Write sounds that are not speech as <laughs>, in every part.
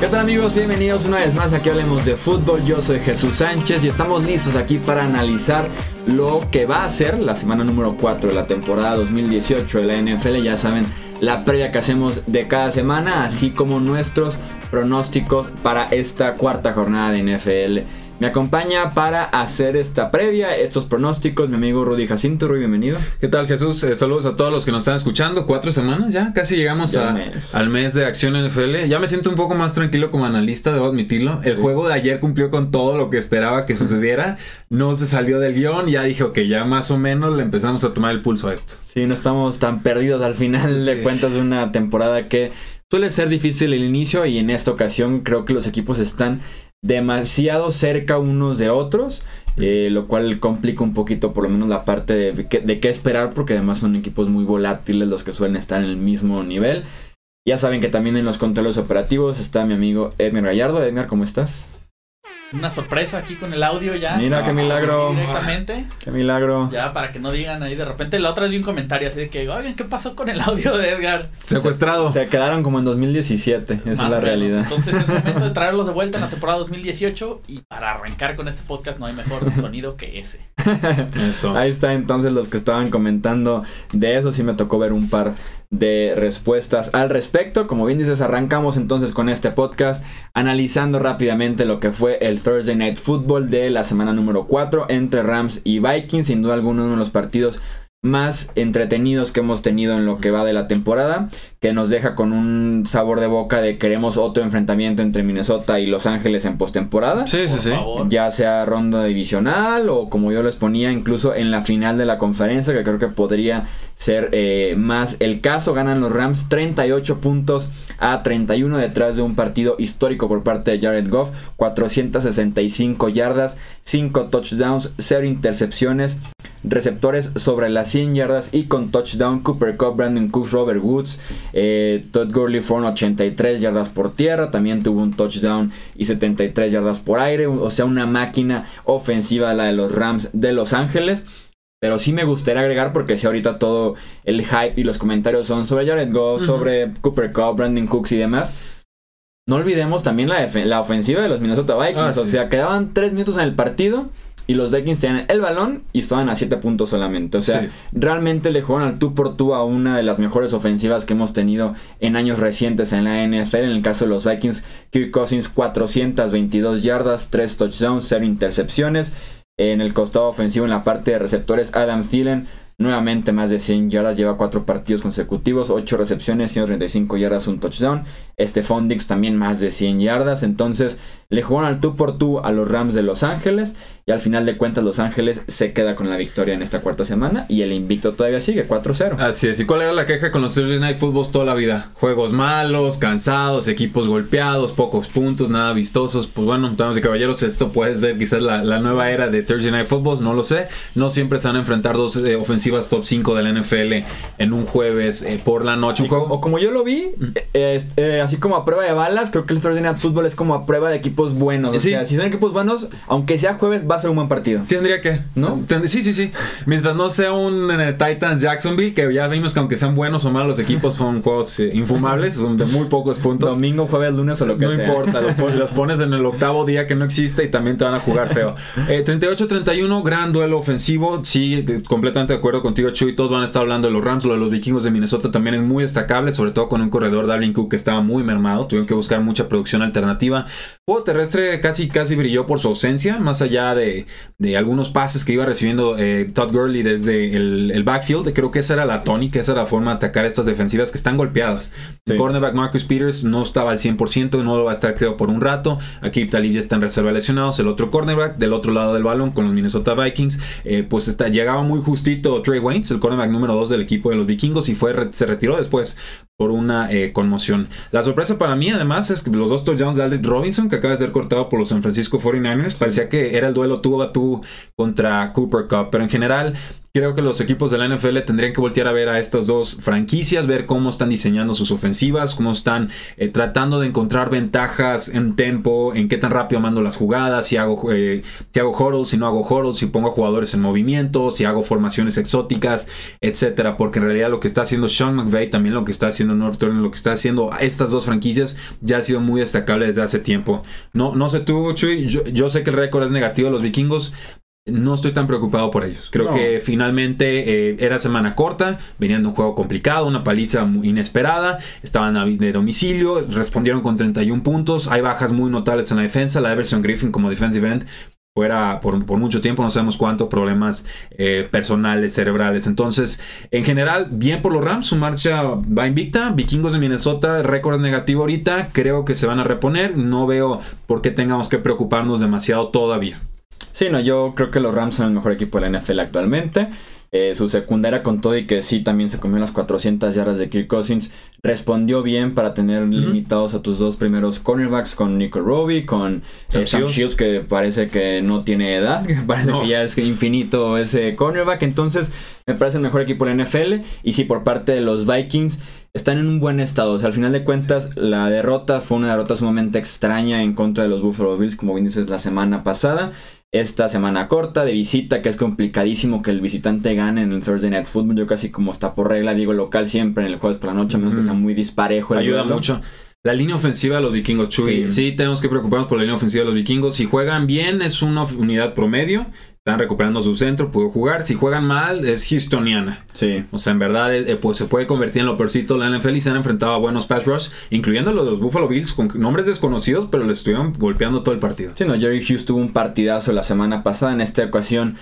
¿Qué tal amigos? Bienvenidos una vez más aquí hablemos de fútbol. Yo soy Jesús Sánchez y estamos listos aquí para analizar lo que va a ser la semana número 4 de la temporada 2018 de la NFL. Ya saben, la previa que hacemos de cada semana, así como nuestros pronósticos para esta cuarta jornada de NFL. Me acompaña para hacer esta previa, estos pronósticos, mi amigo Rudy Jacinto. Rudy, bienvenido. ¿Qué tal, Jesús? Eh, saludos a todos los que nos están escuchando. Cuatro semanas ya, casi llegamos Ya a- mes. al mes de Acción NFL. Ya me siento un poco más tranquilo como analista, debo admitirlo. El Sí. juego de ayer cumplió con todo lo que esperaba que <laughs> sucediera. No se salió del guion. Ya dije, ok, ya más o menos le empezamos a tomar el pulso a esto. Sí, no estamos tan perdidos al final de cuentas de una temporada que suele ser difícil el inicio y en esta ocasión creo que los equipos están demasiado cerca unos de otros, eh, lo cual complica un poquito por lo menos la parte de, de qué esperar porque además son equipos muy volátiles los que suelen estar en el mismo nivel. Ya saben que también en los controles operativos está mi amigo Edgar Gallardo. Edgar, ¿cómo estás? Una sorpresa aquí con el audio ya. Mira qué milagro. Directamente. Qué milagro. Ya, para que no digan ahí de repente. La otra vez vi un comentario así de que, oigan, ¿qué pasó con el audio de Edgar? Secuestrado. Se quedaron como en 2017, esa es la realidad. Entonces es momento de <laughs> traerlos de vuelta en la temporada 2018. Y para arrancar con este podcast no hay mejor <laughs> sonido que ese. Eso. Ahí está entonces los que estaban comentando de eso. Sí me tocó ver un par de respuestas al respecto. Como bien dices, arrancamos entonces con este podcast analizando rápidamente lo que fue el Thursday Night Football de la semana número 4 entre Rams y Vikings. Sin duda alguna uno de los partidos más entretenidos que hemos tenido en lo que va de la temporada, que nos deja con un sabor de boca de queremos otro enfrentamiento entre Minnesota y Los Ángeles en postemporada. Sí, sí, sí. ya sea ronda divisional o como yo les ponía incluso en la final de la conferencia que creo que podría ser eh, más el caso. Ganan los Rams 38 puntos a 31 detrás de un partido histórico por parte de Jared Goff. 465 yardas 5 touchdowns 0 intercepciones receptores sobre las 100 yardas y con touchdown Cooper Cup, Brandon Cooks, Robert Woods, eh, Todd Gurley fueron 83 yardas por tierra, también tuvo un touchdown y 73 yardas por aire, o sea una máquina ofensiva la de los Rams de Los Ángeles. Pero sí me gustaría agregar porque si ahorita todo el hype y los comentarios son sobre Jared Goff, sobre Cooper Cup, Brandon Cooks y demás. No olvidemos también la, la ofensiva de los Minnesota Vikings. Ah, O sea, quedaban 3 minutos en el partido y los Vikings tenían el balón y estaban a 7 puntos solamente. O sea, Sí. realmente le jugaron al tú por tú a una de las mejores ofensivas que hemos tenido en años recientes en la NFL. En el caso de los Vikings, Kirk Cousins 422 yardas, 3 touchdowns, 0 intercepciones. En el costado ofensivo, en la parte de receptores, Adam Thielen nuevamente más de 100 yardas, lleva 4 partidos consecutivos, 8 recepciones, 135 yardas, un touchdown. Stephon Dix también más de 100 yardas. Entonces le jugaron al tú por tú a los Rams de Los Ángeles. Y al final de cuentas, Los Ángeles se queda con la victoria en esta cuarta semana. Y el invicto todavía sigue, 4-0. Así es. ¿Y cuál era la queja con los Thursday Night Footballs toda la vida? Juegos malos, cansados, equipos golpeados, pocos puntos, nada vistosos. Pues bueno, damas y caballeros, esto puede ser quizás la, la nueva era de Thursday Night Footballs, no lo sé. No siempre se van a enfrentar dos eh, ofensivas top 5 de la NFL en un jueves eh, por la noche. O como yo lo vi, eh, eh, así como a prueba de balas, creo que el Thursday Night Football es como a prueba de equipos buenos. O Sí. sea, si son equipos buenos, aunque sea jueves, va a ser un buen partido. Tendría que, ¿No? Tend- sí, sí, sí. Mientras no sea un eh, Titans Jacksonville, que ya vimos que aunque sean buenos o malos los equipos, son juegos eh, infumables, son de muy pocos puntos. Domingo, jueves, lunes o lo que no sea. importa, los, pon- <laughs> los pones en el octavo día que no existe y también te van a jugar feo. <laughs> Eh, 38-31, gran duelo ofensivo. Sí, de- completamente de acuerdo contigo, Chuy. Todos van a estar hablando de los Rams. Lo de los vikingos de Minnesota también es muy destacable, sobre todo con un corredor Dalvin Cook que estaba muy mermado. Tuvieron que buscar mucha producción alternativa. Juego terrestre casi, casi brilló por su ausencia, más allá de, de algunos pases que iba recibiendo eh, Todd Gurley desde el, el backfield. Creo que esa era la tónica, esa era la forma de atacar estas defensivas que están golpeadas. Sí. El cornerback Marcus Peters no estaba al 100%, no lo va a estar creo por un rato. Aquí Talib ya está en reserva lesionados. El otro cornerback del otro lado del balón con los Minnesota Vikings, eh, pues está, llegaba muy justito Trey Waynes, el cornerback número 2 del equipo de los vikingos y fue, se retiró después por una eh, conmoción. La sorpresa para mí, además, es que los dos touchdowns de Alec Robinson, que acaba de ser cortado por los San Francisco 49ers, parecía que era el duelo tú a tú contra Cooper Cup. Pero en general, creo que los equipos de la NFL tendrían que voltear a ver a estas dos franquicias, ver cómo están diseñando sus ofensivas, cómo están eh, tratando de encontrar ventajas en tempo, en qué tan rápido mando las jugadas, si hago, eh, si hago huddles, si no hago huddles, si pongo jugadores en movimiento, si hago formaciones exóticas, etcétera. Porque en realidad lo que está haciendo Sean McVay, también lo que está haciendo Northern, lo que está haciendo estas dos franquicias, ya ha sido muy destacable desde hace tiempo. No, no sé tú, Chuy, yo, yo sé que el récord es negativo de los vikingos, no estoy tan preocupado por ellos. Creo No. que finalmente eh, era semana corta, venían de un juego complicado, una paliza muy inesperada, estaban a- de domicilio, respondieron con 31 puntos, hay bajas muy notables en la defensa, la Everson Griffin como defensive end fuera por, por mucho tiempo, no sabemos cuánto, problemas eh, personales, cerebrales. Entonces, en general, bien por los Rams, su marcha va invicta. Vikingos de Minnesota, récord negativo ahorita, creo que se van a reponer. No veo por qué tengamos que preocuparnos demasiado todavía. Sí, no, yo creo que los Rams son el mejor equipo de la NFL actualmente. Eh, su secundaria con todo y que sí también se comió las 400 yardas de Kirk Cousins. Respondió bien para tener limitados a tus dos primeros cornerbacks con Nico Roby, con eh, Sam Sam, Shields. Shields que parece que no tiene edad, <laughs> que parece No. que ya es infinito ese cornerback, entonces me parece el mejor equipo de la NFL y sí por parte de los Vikings están en un buen estado, o sea, al final de cuentas la derrota fue una derrota sumamente extraña en contra de los Buffalo Bills como bien dices la semana pasada esta semana corta de visita, que es complicadísimo que el visitante gane en el Thursday Night Football. Yo casi como está por regla, digo local siempre en el jueves por la noche, a menos que sea muy disparejo. el Ayuda duelo. mucho. La línea ofensiva de los vikingos, Chuy. Sí. Sí. tenemos que preocuparnos por la línea ofensiva de los vikingos. Si juegan bien, es una unidad promedio. Están recuperando su centro, pudo jugar. Si juegan mal, es houstoniana. Sí. O sea, en verdad, eh, pues se puede convertir en lo peorcito de la NFL y se han enfrentado a buenos pass rush, incluyendo los de los Buffalo Bills con nombres desconocidos, pero le estuvieron golpeando todo el partido. Sí, no, Jerry Hughes tuvo un partidazo la semana pasada. En esta ocasión,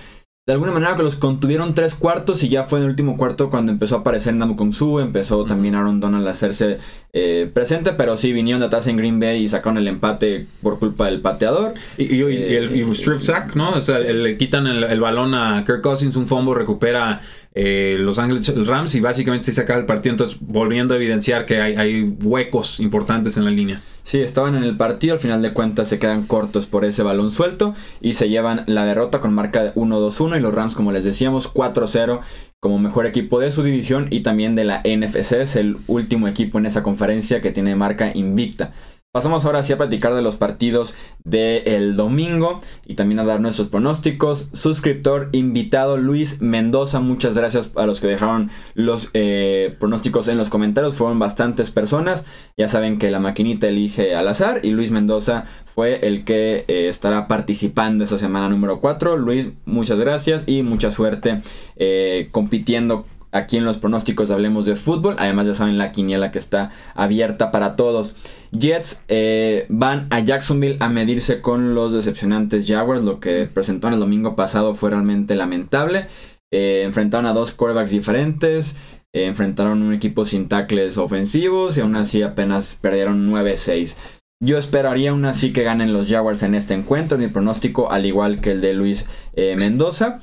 de alguna manera que los contuvieron tres cuartos y ya fue en el último cuarto cuando empezó a aparecer Namu Kong Su, empezó también Aaron Donald a hacerse eh, presente, pero sí vinieron de atrás en Green Bay y sacaron el empate por culpa del pateador. Y, y- y- y el y strip sack, ¿no? O sea, le quitan el, el balón a Kirk Cousins, un fumble, recupera eh, Los Ángeles Rams y básicamente se saca el partido. Entonces, volviendo a evidenciar que hay, hay huecos importantes en la línea. Sí, estaban en el partido, al final de cuentas se quedan cortos por ese balón suelto y se llevan la derrota con marca de 1-2-1 y los Rams, como les decíamos, 4-0 como mejor equipo de su división y también de la NFC, es el último equipo en esa conferencia que tiene marca invicta. Pasamos ahora sí a platicar de los partidos del domingo y también a dar nuestros pronósticos. Suscriptor invitado Luis Mendoza, muchas gracias a los que dejaron los eh, pronósticos en los comentarios. Fueron bastantes personas. Ya saben que la maquinita elige al azar y Luis Mendoza fue el que eh, estará participando esa semana número 4. Luis, muchas gracias y mucha suerte eh, compitiendo aquí en los pronósticos Hablemos de Fútbol. Además ya saben la quiniela que está abierta para todos. Jets eh, van a Jacksonville a medirse con los decepcionantes Jaguars. Lo que presentaron el domingo pasado fue realmente lamentable. Eh, enfrentaron a dos quarterbacks diferentes. eh, enfrentaron un equipo sin tackles ofensivos y aún así apenas perdieron 9-6. Yo esperaría aún así que ganen los Jaguars en este encuentro. Mi pronóstico, al igual que el de Luis Mendoza.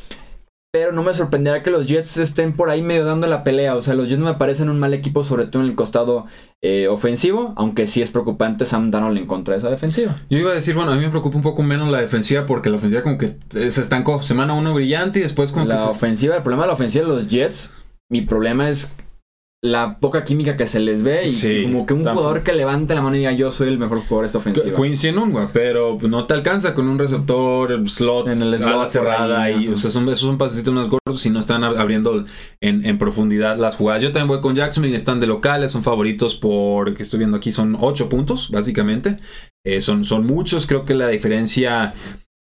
Pero no me sorprenderá que los Jets estén por ahí medio dando la pelea. O sea, los Jets no me parecen un mal equipo, sobre todo en el costado eh, ofensivo. Aunque sí es preocupante Sam Darnold en contra de esa defensiva. Yo iba a decir, bueno, a mí me preocupa un poco menos la defensiva porque la ofensiva como que se estancó. Semana uno brillante y después como La que se... ofensiva, el problema de la ofensiva de los Jets, mi problema es la poca química que se les ve. Y Sí, como que un jugador que levante la mano y diga yo soy el mejor jugador de esta ofensiva. Quincy en un, güey, pero no te alcanza con un receptor, slot, En el slot ala cerrada ahí, y, o sea, son, esos son pasecitos más gordos y no están ab- abriendo en, en profundidad las jugadas. Yo también voy con Jacksonville, están de locales, son favoritos por, que estoy viendo aquí, son 8 puntos, básicamente. Eh, son, son muchos, creo que la diferencia...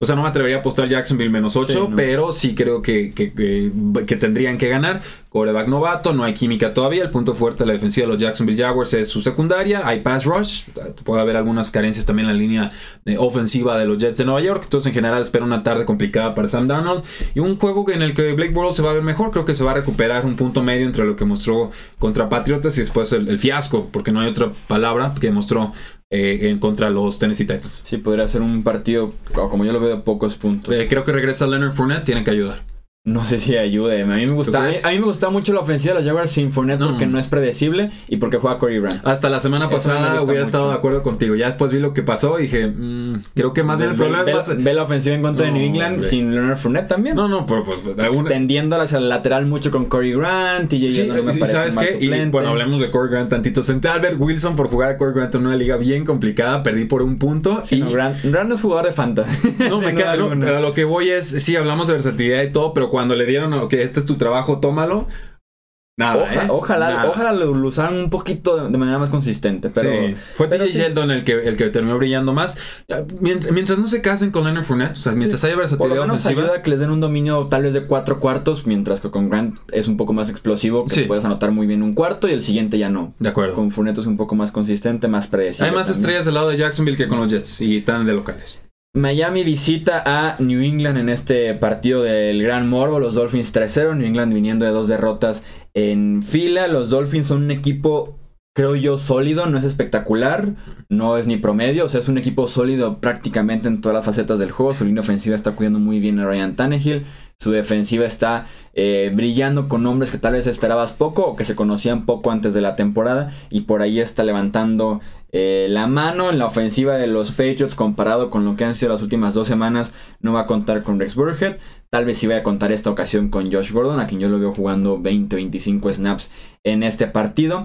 O sea, no me atrevería a apostar Jacksonville menos 8, Sí, no. pero sí creo que, que, que- que tendrían que ganar. Coreback novato, no hay química todavía. El punto fuerte de la defensiva de los Jacksonville Jaguars es su secundaria. Hay pass rush. Puede haber algunas carencias también en la línea eh, ofensiva de los Jets de Nueva York. Entonces, en general, espero una tarde complicada para Sam Darnold. Y un juego en el que Blake Bortles se va a ver mejor. Creo que se va a recuperar un punto medio entre lo que mostró contra Patriotas y después el, el fiasco, porque no hay otra palabra que mostró eh, en contra los Tennessee Titans. Sí, podría ser un partido, como yo lo veo, de pocos puntos. Eh, creo que regresa Leonard Fournette, tiene que ayudar. No sé si ayude. A mí me gusta, a mí, me gusta mucho la ofensiva de los Jaguars sin Fournette No. porque no es predecible y porque juega Corey Grant. Hasta la semana pasada hubiera mucho. estado de acuerdo contigo. Ya después vi lo que pasó y dije, mm, creo que más bien el problema ve- es más... ve la ofensiva en contra de New England hombre. sin Leonard Fournette también. No, no, pero pues... Extendiéndola hacia el lateral mucho con Corey Grant y Sí, no me sí. Y bueno, hablemos de Corey Grant tantito. Senté a Albert Wilson por jugar a Corey Grant en una liga bien complicada. Perdí por un punto. Sí, y no, Grant, Grant es jugador de fantasy. No, <laughs> me queda, pero a lo que voy es, sí, hablamos de versatilidad y todo, pero cuando le dieron, ok, este es tu trabajo, tómalo. Nada, Oja- ¿eh? ojalá, Nada. ojalá lo, lo usaran un poquito de, de manera más consistente, pero Sí. Fue pero sí. Yeldon el que, el que terminó brillando más. Mientras, mientras no se casen con Leonard Fournette, o sea, mientras haya por lo versatilidad menos ofensiva. ayuda a que les den un dominio tal vez de cuatro cuartos, mientras que con Grant es un poco más explosivo, que Sí. puedes anotar muy bien un cuarto y el siguiente ya no. De acuerdo. Con Fournette es un poco más consistente, más predecible. Hay más también. estrellas del lado de Jacksonville que con los Jets y están de locales. Miami visita a New England en este partido del Gran Morbo. Los Dolphins 3-0. New England viniendo de dos derrotas en fila. Los Dolphins son un equipo, creo yo, sólido. No es espectacular. No es ni promedio. O sea, es un equipo sólido prácticamente en todas las facetas del juego. Su línea ofensiva está cuidando muy bien a Ryan Tannehill. Su defensiva está eh, brillando con nombres que tal vez esperabas poco o que se conocían poco antes de la temporada. Y por ahí está levantando eh, la mano en la ofensiva de los Patriots comparado con lo que han sido las últimas dos semanas. No va a contar con Rex Burhead. Tal vez sí vaya a contar esta ocasión con Josh Gordon, a quien yo lo veo jugando 20-25 snaps en este partido.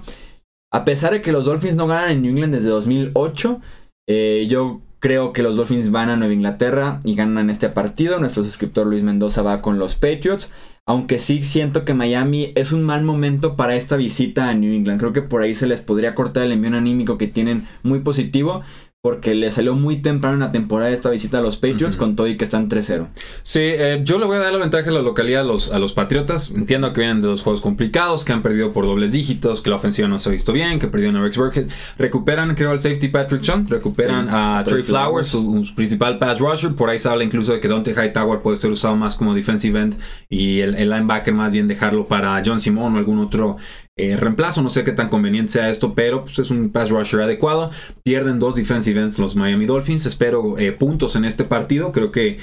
A pesar de que los Dolphins no ganan en New England desde 2008, eh, yo creo que los Dolphins van a Nueva Inglaterra y ganan este partido. Nuestro suscriptor Luis Mendoza va con los Patriots. Aunque sí siento que Miami es un mal momento para esta visita a New England. Creo que por ahí se les podría cortar el envío anímico que tienen muy positivo. Porque le salió muy temprano en la temporada esta visita a los Patriots con todo y que están 3-0. Sí, eh, yo le voy a dar la ventaja a la localidad a los, a los Patriotas. Entiendo que vienen de dos juegos complicados, que han perdido por dobles dígitos, que la ofensiva no se ha visto bien, que perdieron a Rex Burkhead. Recuperan, creo, al safety Patrick Chung. Recuperan Sí, a Trey Trey Flowers, Flowers. su, su principal pass rusher. Por ahí se habla incluso de que Dante Hightower puede ser usado más como defensive end y el, el linebacker más bien dejarlo para John Simon o algún otro eh, reemplazo. No sé qué tan conveniente sea esto, pero pues, es un pass rusher adecuado. Pierden dos defensive ends los Miami Dolphins. Espero eh, puntos en este partido. Creo que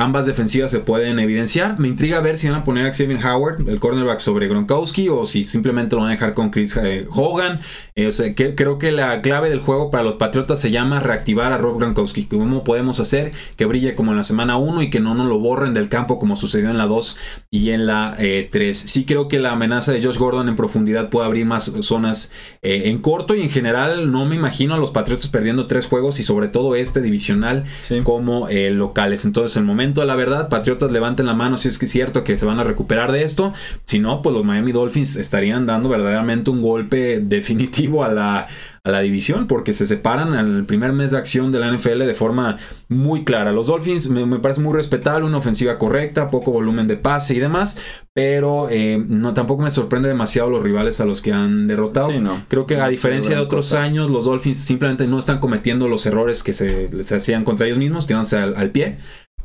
ambas defensivas se pueden evidenciar. Me intriga ver si van a poner a Xavier Howard, el cornerback, sobre Gronkowski o si simplemente lo van a dejar con Chris eh, Hogan. Eh, o sea, que, creo que la clave del juego para los Patriotas se llama reactivar a Rob Gronkowski. ¿Cómo podemos hacer que brille como en la semana 1 y que no nos lo borren del campo como sucedió en la 2 y en la 3? sí creo que la amenaza de Josh Gordon en profundidad puede abrir más zonas eh, en corto y en general no me imagino a los Patriotas perdiendo tres juegos y sobre todo este divisional Sí. como eh, locales. Entonces, el momento de la verdad, Patriotas levanten la mano si es que es cierto que se van a recuperar de esto. Si no, pues los Miami Dolphins estarían dando verdaderamente un golpe <laughs> definitivo a la, a la división porque se separan en el primer mes de acción de la NFL de forma muy clara. Los Dolphins me, me parece muy respetable, una ofensiva correcta, poco volumen de pase y demás, pero eh, no tampoco me sorprende demasiado los rivales a los que han derrotado. Sí, no. Creo que a diferencia de otros años, los Dolphins simplemente no están cometiendo los errores que se les hacían contra ellos mismos, tirándose al, al pie.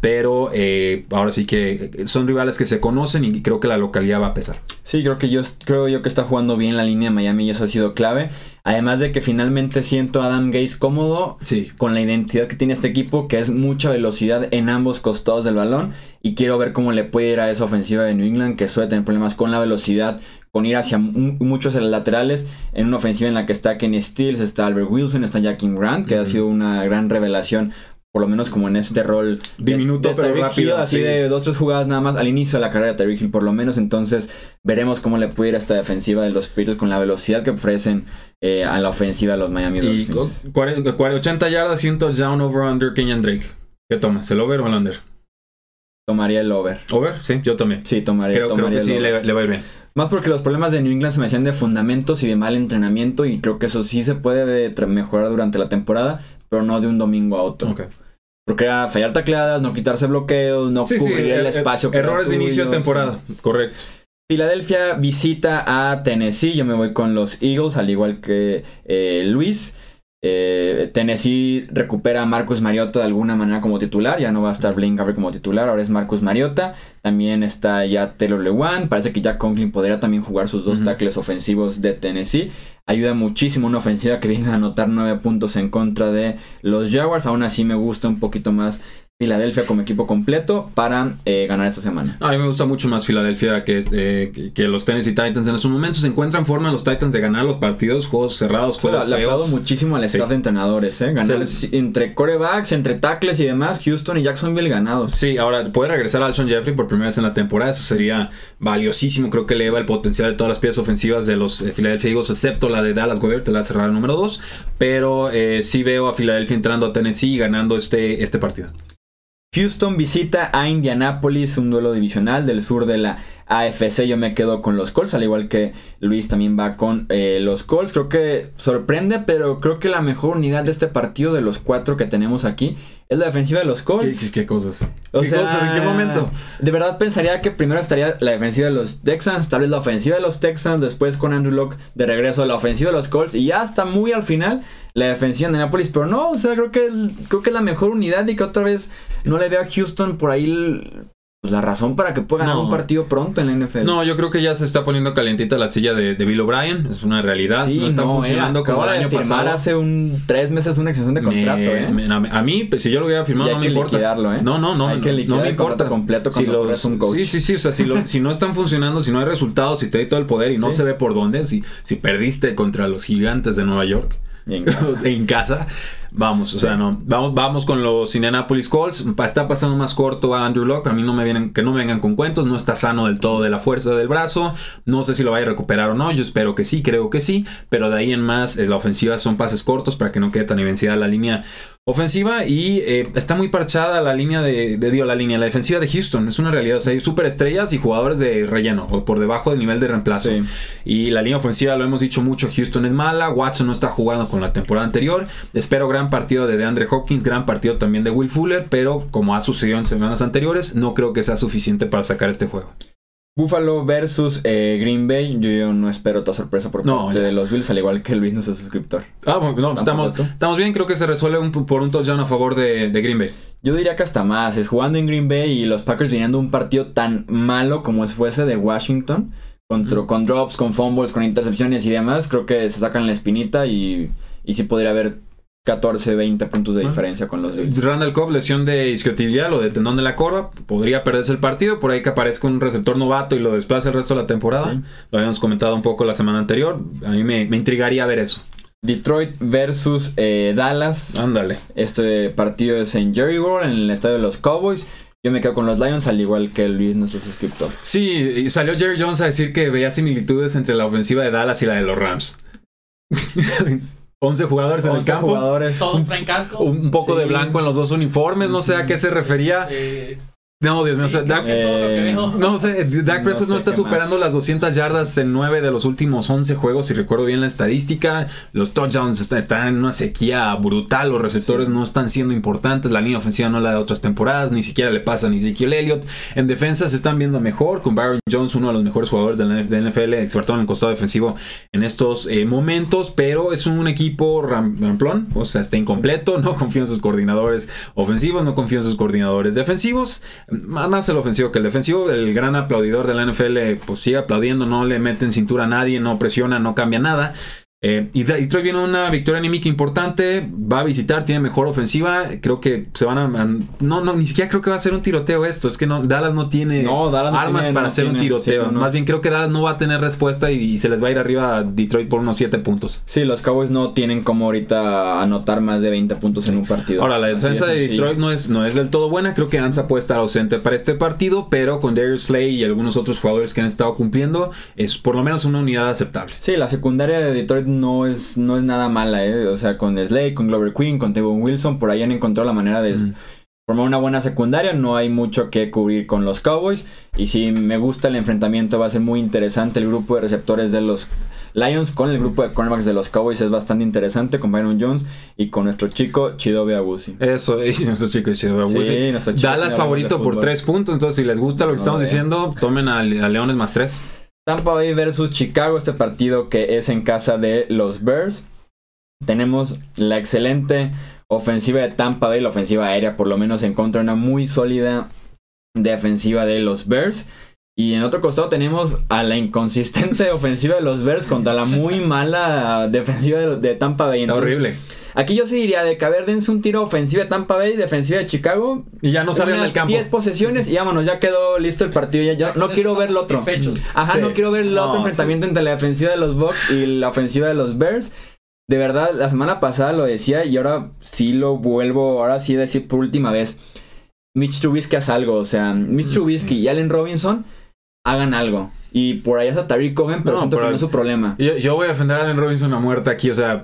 Pero eh, ahora sí que son rivales que se conocen y creo que la localidad va a pesar. Sí, creo que yo creo yo que está jugando bien la línea de Miami y eso ha sido clave. Además de que finalmente siento a Adam Gaze cómodo Sí. con la identidad que tiene este equipo, que es mucha velocidad en ambos costados del balón. Y quiero ver cómo le puede ir a esa ofensiva de New England, que suele tener problemas con la velocidad, con ir hacia mu- muchos de los laterales, en una ofensiva en la que está Kenny Stills, está Albert Wilson, está Jackie Grant, que ha sido una gran revelación. Por lo menos como en este rol Diminuto, pero rápido, Hill, así sí. de dos tres jugadas nada más al inicio de la carrera de Tyreek Hill por lo menos. Entonces veremos cómo le puede ir a esta defensiva de los Patriots con la velocidad que ofrecen eh, a la ofensiva de los Miami Y Dolphins. 40, 80 yardas, 100 touchdown over under Kenyan Drake. ¿Qué tomas? ¿El over o el under? Tomaría el over. Over, sí, yo también. Sí, tomaría, Creo, creo tomaría que el sí le, le va a ir bien. Más porque los problemas de New England se me hacían de fundamentos y de mal entrenamiento y creo que eso sí se puede mejorar durante la temporada, pero no de un domingo a otro. Ok. Porque era fallar tacleadas, no quitarse bloqueos, no Sí, sí, cubrir el er- espacio. errores de inicio de temporada. Correcto. Filadelfia visita a Tennessee. Yo me voy con los Eagles, al igual que eh, Luis. Eh, Tennessee recupera a Marcus Mariota de alguna manera como titular. Ya no va a estar Blaine Gabbert como titular, ahora es Marcus Mariota. También está ya Taylor Lewan. Parece que Jack Conklin podría también jugar sus dos Ujú. tackles ofensivos de Tennessee. Ayuda muchísimo una ofensiva que viene a anotar nueve puntos en contra de los Jaguars. Aún así me gusta un poquito más Filadelfia como equipo completo para eh, ganar esta semana. A mí me gusta mucho más Filadelfia que, eh, que, los Tennessee Titans. En su momento se encuentran forma los Titans de ganar los partidos, juegos cerrados, juegos le feos. aplaudo muchísimo al Sí. staff de entrenadores, ¿eh? Ganar Sí. entre corebacks, entre tackles y demás, Houston y Jacksonville ganados. Sí, ahora puede regresar Alshon Jeffrey por primera vez en la temporada. Eso sería valiosísimo. Creo que eleva el potencial de todas las piezas ofensivas de los eh, Philadelphia Eagles, excepto la de Dallas Goddard, la cerrada número 2. Pero sí veo a Filadelfia entrando a Tennessee y ganando este, este partido. Houston visita a Indianapolis, un duelo divisional del sur de la AFC. Yo me quedo con los Colts, al igual que Luis también va con eh, los Colts. Creo que sorprende, pero creo que la mejor unidad de este partido de los cuatro que tenemos aquí es la defensiva de los ¿Qué, Colts. qué- qué cosas? O ¿Qué sea, cosas? ¿En qué momento? De verdad pensaría que primero estaría la defensiva de los Texans, tal vez la ofensiva de los Texans, después con Andrew Locke de regreso la ofensiva de los Colts y ya hasta muy al final la defensiva de Indianapolis, pero no, o sea, creo que creo que es la mejor unidad y que otra vez no le veo a Houston por ahí pues, la razón para que pueda ganar No. un partido pronto en la NFL. No, yo creo que ya se está poniendo calientita la silla de, de Bill O'Brien. Es una realidad. Sí, no está no, eh, funcionando como el año firmar pasado. hace un tres meses una extensión de contrato, Me- ¿eh? me- a mí, pues, si yo lo hubiera firmado, no me importa. ¿eh? No, no, no. Hay que no- me importa. completo Si los- un coach. Sí, sí, sí. O sea, si, lo- <laughs> si no están funcionando, si no hay resultados, si te doy todo el poder y no Sí. se ve por dónde, si, si perdiste contra los gigantes de Nueva York Y en casa. <laughs> en casa, vamos, o sea, no. Vamos, vamos con los Indianapolis Colts. Está pasando más corto a Andrew Locke. A mí no me vienen, que no me vengan con cuentos. No está sano del todo de la fuerza del brazo. No sé si lo vaya a recuperar o no. Yo espero que sí, creo que sí. Pero de ahí en más, eh, la ofensiva son pases cortos para que no quede tan evidenciada la línea ofensiva. Y eh, está muy parchada la línea de, de Dio, la línea, la defensiva de Houston. Es una realidad. O sea, hay superestrellas y jugadores de relleno o por debajo del nivel de reemplazo. Sí. Y la línea ofensiva, lo hemos dicho mucho, Houston es mala, Watson no está jugando con la temporada anterior. Espero gran partido de DeAndre Hopkins, gran partido también de Will Fuller, pero como ha sucedido en semanas anteriores, no creo que sea suficiente para sacar este juego. Buffalo versus eh, Green Bay. Yo, yo no espero otra sorpresa por No, parte ya. de los Bills, al igual que Luis no es suscriptor. Ah, bueno, no, estamos, estamos bien, creo que se resuelve un- por un touchdown a favor de, de Green Bay. Yo diría que hasta más. Es jugando en Green Bay y los Packers viniendo un partido tan malo como fuese de Washington. Contra. Con drops, con fumbles, con intercepciones y demás. Creo que se sacan la espinita y, y sí podría haber 14, 20 puntos de Ah. diferencia con los Bills. Randall Cobb, lesión de isquiotibial o de tendón de la corva, podría perderse el partido, por ahí que aparezca un receptor novato y lo desplace el resto de la temporada. Sí. Lo habíamos comentado un poco la semana anterior, a mí me, me intrigaría ver eso. Detroit versus eh, Dallas. Ándale. Este partido es en Jerry World, en el estadio de los Cowboys. Yo me quedo con los Lions, al igual que Luis, nuestro suscriptor. Sí, y salió Jerry Jones a decir que veía similitudes entre la ofensiva de Dallas y la de los Rams. <laughs> 11 jugadores en el 11 campo. jugadores. Todos traen casco. Un un poco Sí. de blanco en los dos uniformes, no sé a qué se refería. Eh, No, Dios mío, o sea, Dak, eh, Dak No Prescott no, está superando más. las 200 yardas en 9 de los últimos 11 juegos, si recuerdo bien la estadística. Los touchdowns están, están en una sequía brutal, los receptores Sí. no están siendo importantes, la línea ofensiva no la de otras temporadas, ni siquiera le pasa ni Ezekiel Elliott. En defensa se están viendo mejor, con Byron Jones, uno de los mejores jugadores de la de la NFL, sobre todo en el costado defensivo en estos eh, momentos, pero es un equipo ram- ramplón, o sea, está incompleto, no confío en sus coordinadores ofensivos, no confío en sus coordinadores defensivos, más el ofensivo que el defensivo, el gran aplaudidor de la NFL pues sigue aplaudiendo, no le meten cintura a nadie, no presiona, no cambia nada. Eh, y De- Detroit viene una victoria anímica importante, va a visitar, tiene mejor ofensiva, creo que se van a... no, no, ni siquiera creo que va a ser un tiroteo esto, es que no, Dallas no tiene No, Dallas no armas tiene- para no hacer un tiroteo, sí, más bien creo que Dallas no va a tener respuesta y, y se les va a ir arriba a Detroit por unos 7 puntos. Sí, los Cowboys no tienen como ahorita anotar más de 20 puntos en un partido. Ahora, la defensa de. Detroit no es, no es del todo buena. Creo que Ansa puede estar ausente para este partido, pero con Darius Slay y algunos otros jugadores que han estado cumpliendo, es por lo menos una unidad aceptable. Sí, la secundaria de Detroit no es, no es nada mala, ¿eh? O sea, con Slade, con Glover Queen, con Tevon Wilson, por ahí han encontrado la manera de Mm. formar una buena secundaria. No hay mucho que cubrir con los Cowboys. Y sí, me gusta el enfrentamiento. Va a ser muy interesante. El grupo de receptores de los Lions con el grupo de cornerbacks de los Cowboys es bastante interesante. Con Byron Jones y con nuestro chico Chidobe Agusi. Eso, <laughs> y nuestro chico chido. Sí, nuestro chico Dallas de favorito por. 3 puntos. Entonces, si les gusta lo que No, estamos eh. diciendo, tomen a, a Leones más 3. Tampa Bay versus Chicago, este partido que es en casa de los Bears. Tenemos la excelente ofensiva de Tampa Bay, la ofensiva aérea, por lo menos en contra de una muy sólida defensiva de los Bears. Y en otro costado tenemos a la inconsistente <laughs> ofensiva de los Bears contra la muy mala defensiva de, de Tampa Bay. Entonces, horrible. Aquí yo sí diría de que a ver, dense un tiro ofensiva de Tampa Bay, defensiva de Chicago. Y ya no unas del campo. 10 posesiones Sí, sí. y vámonos, ya quedó listo el partido. Ya, no quiero ver lo otro. Ajá, Sí. no quiero ver el No, otro enfrentamiento entre la defensiva de los Bucks y la ofensiva de los Bears. De verdad, la semana pasada lo decía y ahora sí lo vuelvo, ahora sí a decir por última vez. Mitch Trubisky hace algo, o sea, Mitch Trubisky y Allen Robinson hagan algo. Y por ahí hasta Tariq Cohen, pero No, siento pero- que no es su problema. Yo, yo voy a defender a Allen Robinson a muerte aquí, o sea,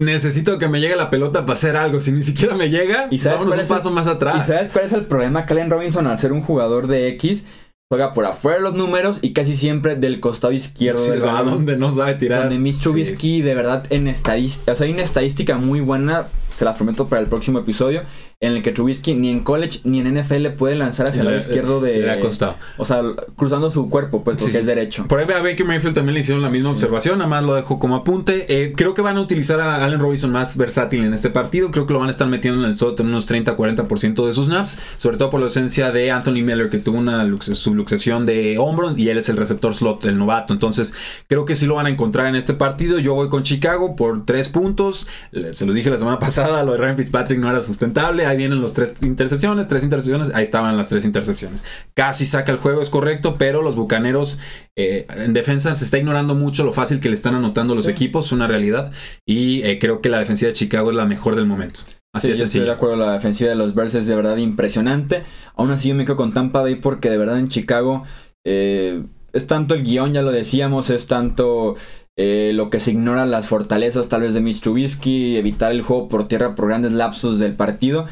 necesito que me llegue la pelota para hacer algo. Si ni siquiera me llega, ¿Y sabes vámonos un el- paso más ¿Y atrás. sabes cuál es el problema? Allen Robinson, al ser un jugador de X, juega por afuera de los números y casi siempre del costado izquierdo Sí, del a donde no sabe tirar. Donde Mitch Sí. Trubisky, de verdad, en estadística, o sea, hay una estadística muy buena, se las prometo para el próximo episodio, en el que Trubisky ni en college ni en NFL puede lanzar hacia el lado Le- izquierdo de. le ha costado. O sea, cruzando su cuerpo, pues, porque Sí, es derecho. Por ahí a Baker Mayfield también le hicieron la misma observación, nada más lo dejo como apunte. Eh, creo que van a utilizar a Allen Robinson más versátil en este partido. Creo que lo van a estar metiendo en el slot en unos 30-40% de sus snaps, sobre todo por la ausencia de Anthony Miller, que tuvo una lux- subluxación de hombro y él es el receptor slot, el novato. Entonces, creo que sí lo van a encontrar en este partido. Yo voy con Chicago por tres puntos. Se los dije la semana <laughs> pasada, lo de Ryan Fitzpatrick no era sustentable. Ahí vienen los tres intercepciones, tres intercepciones. Ahí estaban las tres intercepciones. Casi saca el juego, es correcto, pero los bucaneros eh, en defensa se está ignorando mucho lo fácil que le están anotando los Sí. equipos, es una realidad. Y eh, creo que la defensiva de Chicago es la mejor del momento. Así Sí, es yo estoy de acuerdo, la defensiva de los Bears es de verdad impresionante. Aún así yo me quedo con Tampa Bay porque de verdad en Chicago eh, es tanto el guion, ya lo decíamos, es tanto eh, lo que se ignora las fortalezas tal vez de Mitch Trubisky, evitar el juego por tierra por grandes lapsos del partido.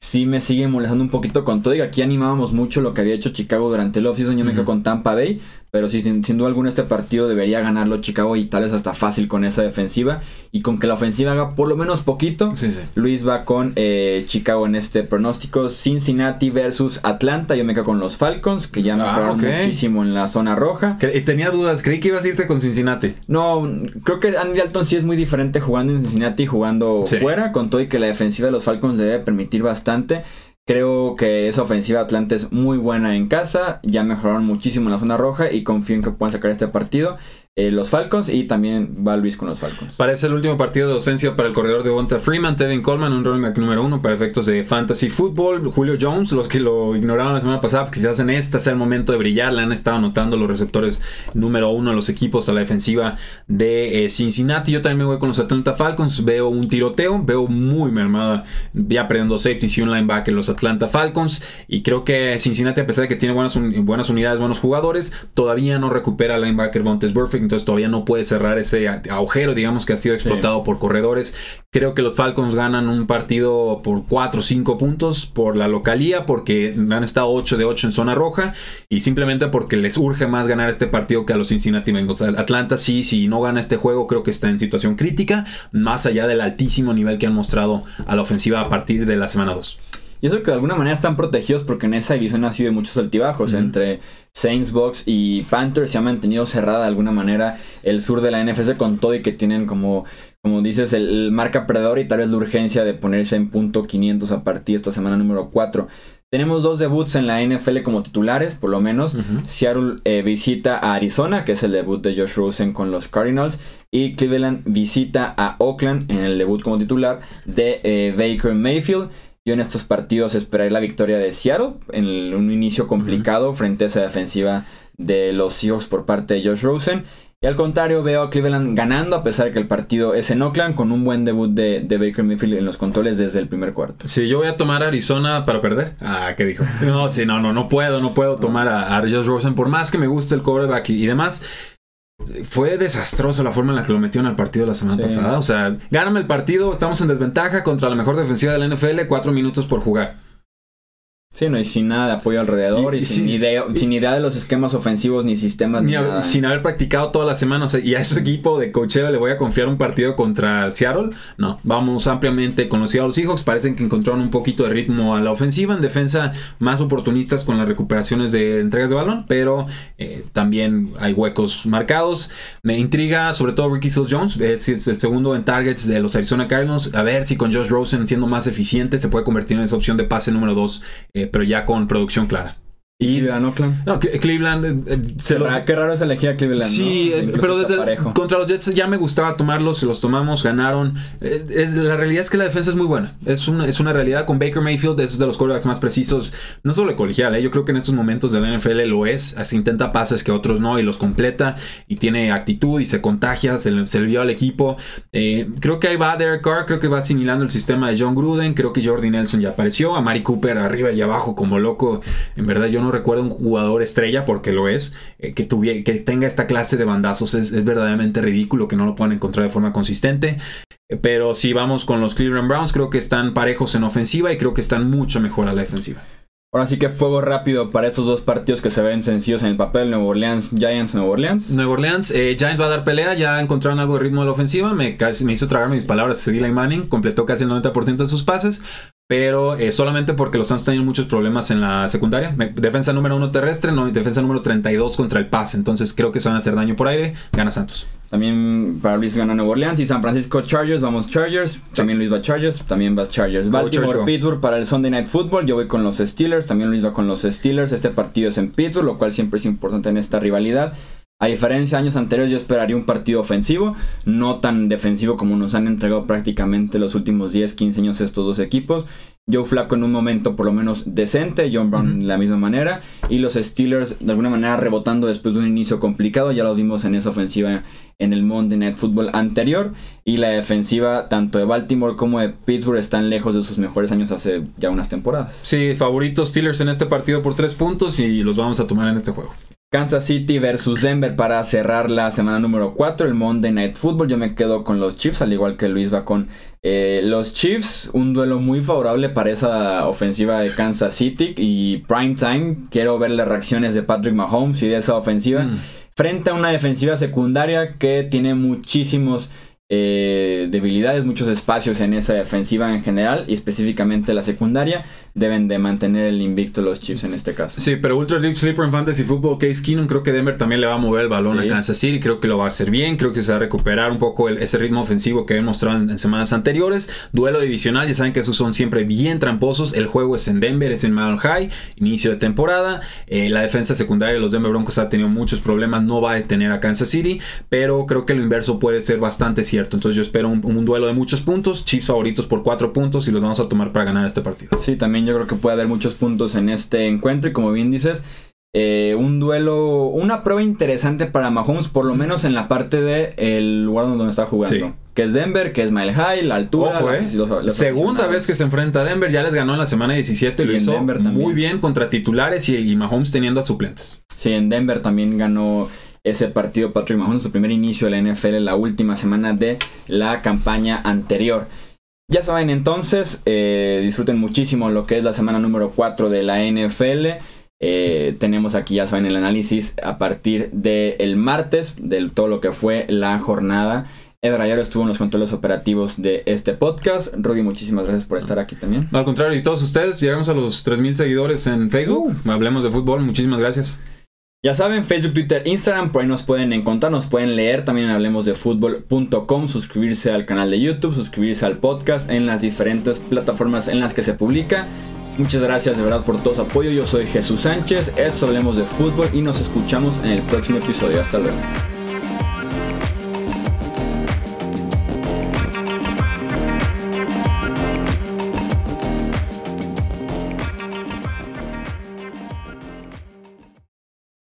Sí me sigue molestando un poquito con todo y aquí animábamos mucho lo que había hecho Chicago durante el offseason, yo me quedo con Tampa Bay, pero sí, sin, sin duda alguna este partido debería ganarlo Chicago y tal vez hasta fácil con esa defensiva y con que la ofensiva haga por lo menos poquito. Sí, sí. Luis va con eh, Chicago en este pronóstico. Cincinnati versus Atlanta. Yo me quedo con los Falcons, que ya Ah, mejoraron ok. muchísimo en la zona roja. Eh, Tenía dudas, creí que ibas a irte con Cincinnati. No, creo que Andy Dalton sí es muy diferente jugando en Cincinnati y jugando Sí. fuera, con todo y que la defensiva de los Falcons le debe permitir bastante. Creo que esa ofensiva de Atlanta es muy buena en casa, ya mejoraron muchísimo en la zona roja y confío en que puedan sacar este partido. Eh, los Falcons y también va Luis con los Falcons. Parece el último partido de ausencia para el corredor de Bonta Freeman, Tevin Coleman, un running back número uno para efectos de fantasy football. Julio Jones, los que lo ignoraron la semana pasada, pues quizás en esta sea el momento de brillar. Le han estado anotando los receptores número uno a los equipos a la defensiva de eh, Cincinnati. Yo también me voy con los Atlanta Falcons. Veo un tiroteo, veo muy mermada, ya perdiendo safety y un linebacker los Atlanta Falcons. Y creo que Cincinnati, a pesar de que tiene buenas, buenas unidades, buenos jugadores, todavía no recupera linebacker Vontaze Burfict. Entonces todavía no puede cerrar ese agujero, digamos, que ha sido explotado por corredores. Creo que los Falcons ganan un partido por 4 o 5 puntos por la localía, porque han estado 8 de 8 en zona roja y simplemente porque les urge más ganar este partido que a los Cincinnati Bengals. Atlanta sí, si no gana este juego, creo que está en situación crítica, más allá del altísimo nivel que han mostrado a la ofensiva a partir de la semana 2. Y eso que de alguna manera están protegidos porque en esa división ha sido de muchos altibajos. Entre Saints, Bucks y Panthers se ha mantenido cerrada de alguna manera el sur de la NFC con todo y que tienen como, como dices, el, el marca perdedor y tal vez la urgencia de ponerse en punto 500 a partir de esta semana número 4. Tenemos dos debuts en la NFL como titulares, por lo menos. Seattle eh, visita a Arizona, que es el debut de Josh Rosen con los Cardinals. Y Cleveland visita a Oakland en el debut como titular de eh, Baker Mayfield. Yo en estos partidos esperaré la victoria de Seattle en el- un inicio complicado frente a esa defensiva de los Seahawks por parte de Josh Rosen. Y al contrario, veo a Cleveland ganando a pesar de que el partido es en Oakland con un buen debut de, de Baker Mayfield en los controles desde el primer cuarto. Si yo voy a tomar a Arizona para perder. Ah, ¿qué dijo? <laughs> No, sí, no, no, no puedo, no puedo tomar a, a Josh Rosen. Por más que me guste el quarterback y, y demás, fue desastroso la forma en la que lo metieron al partido la semana Sí. pasada. O sea, gáname el partido, estamos en desventaja contra la mejor defensiva de la NFL, cuatro minutos por jugar. Sí, no, y sin nada de apoyo alrededor y, sin, sí, idea, sin idea de los esquemas ofensivos ni sistemas ni, nada. sin haber practicado toda la semana. o sea, y a ese equipo de cocheo le voy a confiar un partido contra Seattle. No, vamos ampliamente con los Seattle Seahawks. Parecen que encontraron un poquito de ritmo a la ofensiva. En defensa, más oportunistas con las recuperaciones de entregas de balón. Pero eh, también hay huecos marcados. Me intriga sobre todo Ricky Seals Jones. Es, es el segundo en targets de los Arizona Cardinals. A ver si con Josh Rosen siendo más eficiente se puede convertir en esa opción de pase número 2. Pero ya con producción clara. Y Cleveland, Oakland. No, Cle- Cleveland eh, eh, se Qué, los- ra- qué raro es elegir a Cleveland. Sí, ¿no? eh, pero desde el- contra los Jets ya me gustaba tomarlos, los tomamos, ganaron. Eh, es, la realidad es que la defensa es muy buena. Es una, es una realidad con Baker Mayfield, es de los quarterbacks más precisos, no solo de colegial, eh, yo creo que en estos momentos de la NFL lo es. Así intenta pases que otros no y los completa y tiene actitud y se contagia, se le, se le vio al equipo. Eh, creo que ahí va Derek Carr, creo que va asimilando el sistema de John Gruden, creo que Jordi Nelson ya apareció, a Mari Cooper arriba y abajo como loco. En verdad yo no recuerdo un jugador estrella porque lo es, eh, que, tuvie- que tenga esta clase de bandazos es, es verdaderamente ridículo que no lo puedan encontrar de forma consistente. Eh, Pero si vamos con los Cleveland Browns, creo que están parejos en ofensiva y creo que están mucho mejor a la defensiva. Ahora sí que fuego rápido para estos dos partidos que se ven sencillos en el papel. Nuevo Orleans, Giants, Nuevo Orleans. Nueva Orleans, eh, Giants va a dar pelea, ya encontraron algo de ritmo de la ofensiva, me, casi- me hizo tragar mis palabras, Eli Manning completó casi el 90% de sus pases, pero eh, solamente porque los Suns tienen muchos problemas en la secundaria. Defensa número uno terrestre, no, defensa número 32 contra el pase, entonces creo que se van a hacer daño por aire, gana Santos. También para Luis gana Nuevo Orleans y San Francisco Chargers. Vamos Chargers. También Luis va Chargers. También vas Chargers. Baltimore, Chargers. Pittsburgh para el Sunday Night Football. Yo voy con los Steelers. También Luis va con los Steelers. Este partido es en Pittsburgh, lo cual siempre es importante en esta rivalidad. A diferencia de años anteriores, yo esperaría un partido ofensivo, no tan defensivo como nos han entregado prácticamente los últimos 10, 15 años estos dos equipos. Joe Flaco en un momento por lo menos decente, John Brown de la misma manera, y los Steelers de alguna manera rebotando después de un inicio complicado, ya lo vimos en esa ofensiva en el Monday Night Football anterior, y la defensiva tanto de Baltimore como de Pittsburgh están lejos de sus mejores años hace ya unas temporadas. Sí, favoritos Steelers en este partido por tres puntos y los vamos a tomar en este juego. Kansas City versus Denver para cerrar la semana número 4, el Monday Night Football. Yo me quedo con los Chiefs, al igual que Luis va con eh, los Chiefs. Un duelo muy favorable para esa ofensiva de Kansas City y prime time. Quiero ver las reacciones de Patrick Mahomes y de esa ofensiva Mm. frente a una defensiva secundaria que tiene muchísimos eh, debilidades, muchos espacios en esa defensiva en general y específicamente la secundaria. Deben de mantener el invicto los Chiefs en este caso. Sí, pero Ultra Deep Sleeper en Fantasy Football, Case Keenum, creo que Denver también le va a mover el balón Sí. a Kansas City, creo que lo va a hacer bien, creo que se va a recuperar un poco el- ese ritmo ofensivo que habían mostrado en, en semanas anteriores. Duelo divisional, ya saben que esos son siempre bien tramposos. El juego es en Denver, es en Mount High, inicio de temporada. Eh, la defensa secundaria de los Denver Broncos ha tenido muchos problemas, no va a detener a Kansas City, pero creo que lo inverso puede ser bastante cierto. Entonces yo espero un, un duelo de muchos puntos, Chiefs favoritos por cuatro puntos y los vamos a tomar para ganar este partido. Sí, también yo creo que puede haber muchos puntos en este encuentro y como bien dices, eh, un duelo, una prueba interesante para Mahomes, por lo menos en la parte de el lugar donde está jugando. Sí. Que es Denver, que es Mile High, la altura. Ojo, eh. los- los Segunda vez que se enfrenta a Denver, ya les ganó en la semana 17 y, Y lo hizo muy bien contra titulares y, y Mahomes teniendo a suplentes. Sí, en Denver también ganó ese partido Patrick Mahomes, su primer inicio de la NFL, la última semana de la campaña anterior. Ya saben, entonces, eh, disfruten muchísimo lo que es la semana número 4 de la NFL. Eh, tenemos aquí, ya saben, el análisis a partir del martes, de todo lo que fue la jornada. Ed Rayero estuvo en los controles operativos de este podcast. Rudy, muchísimas gracias por estar aquí también. Al contrario, y todos ustedes, llegamos a los 3000 seguidores en Facebook. Hablemos de fútbol, muchísimas gracias. Ya saben, Facebook, Twitter, Instagram, por ahí nos pueden encontrar, nos pueden leer también en hablemosdefutbol.com, suscribirse al canal de YouTube, suscribirse al podcast en las diferentes plataformas en las que se publica. Muchas gracias de verdad por todo su apoyo. Yo soy Jesús Sánchez, esto Hablemos de Fútbol y nos escuchamos en el próximo episodio. Hasta luego.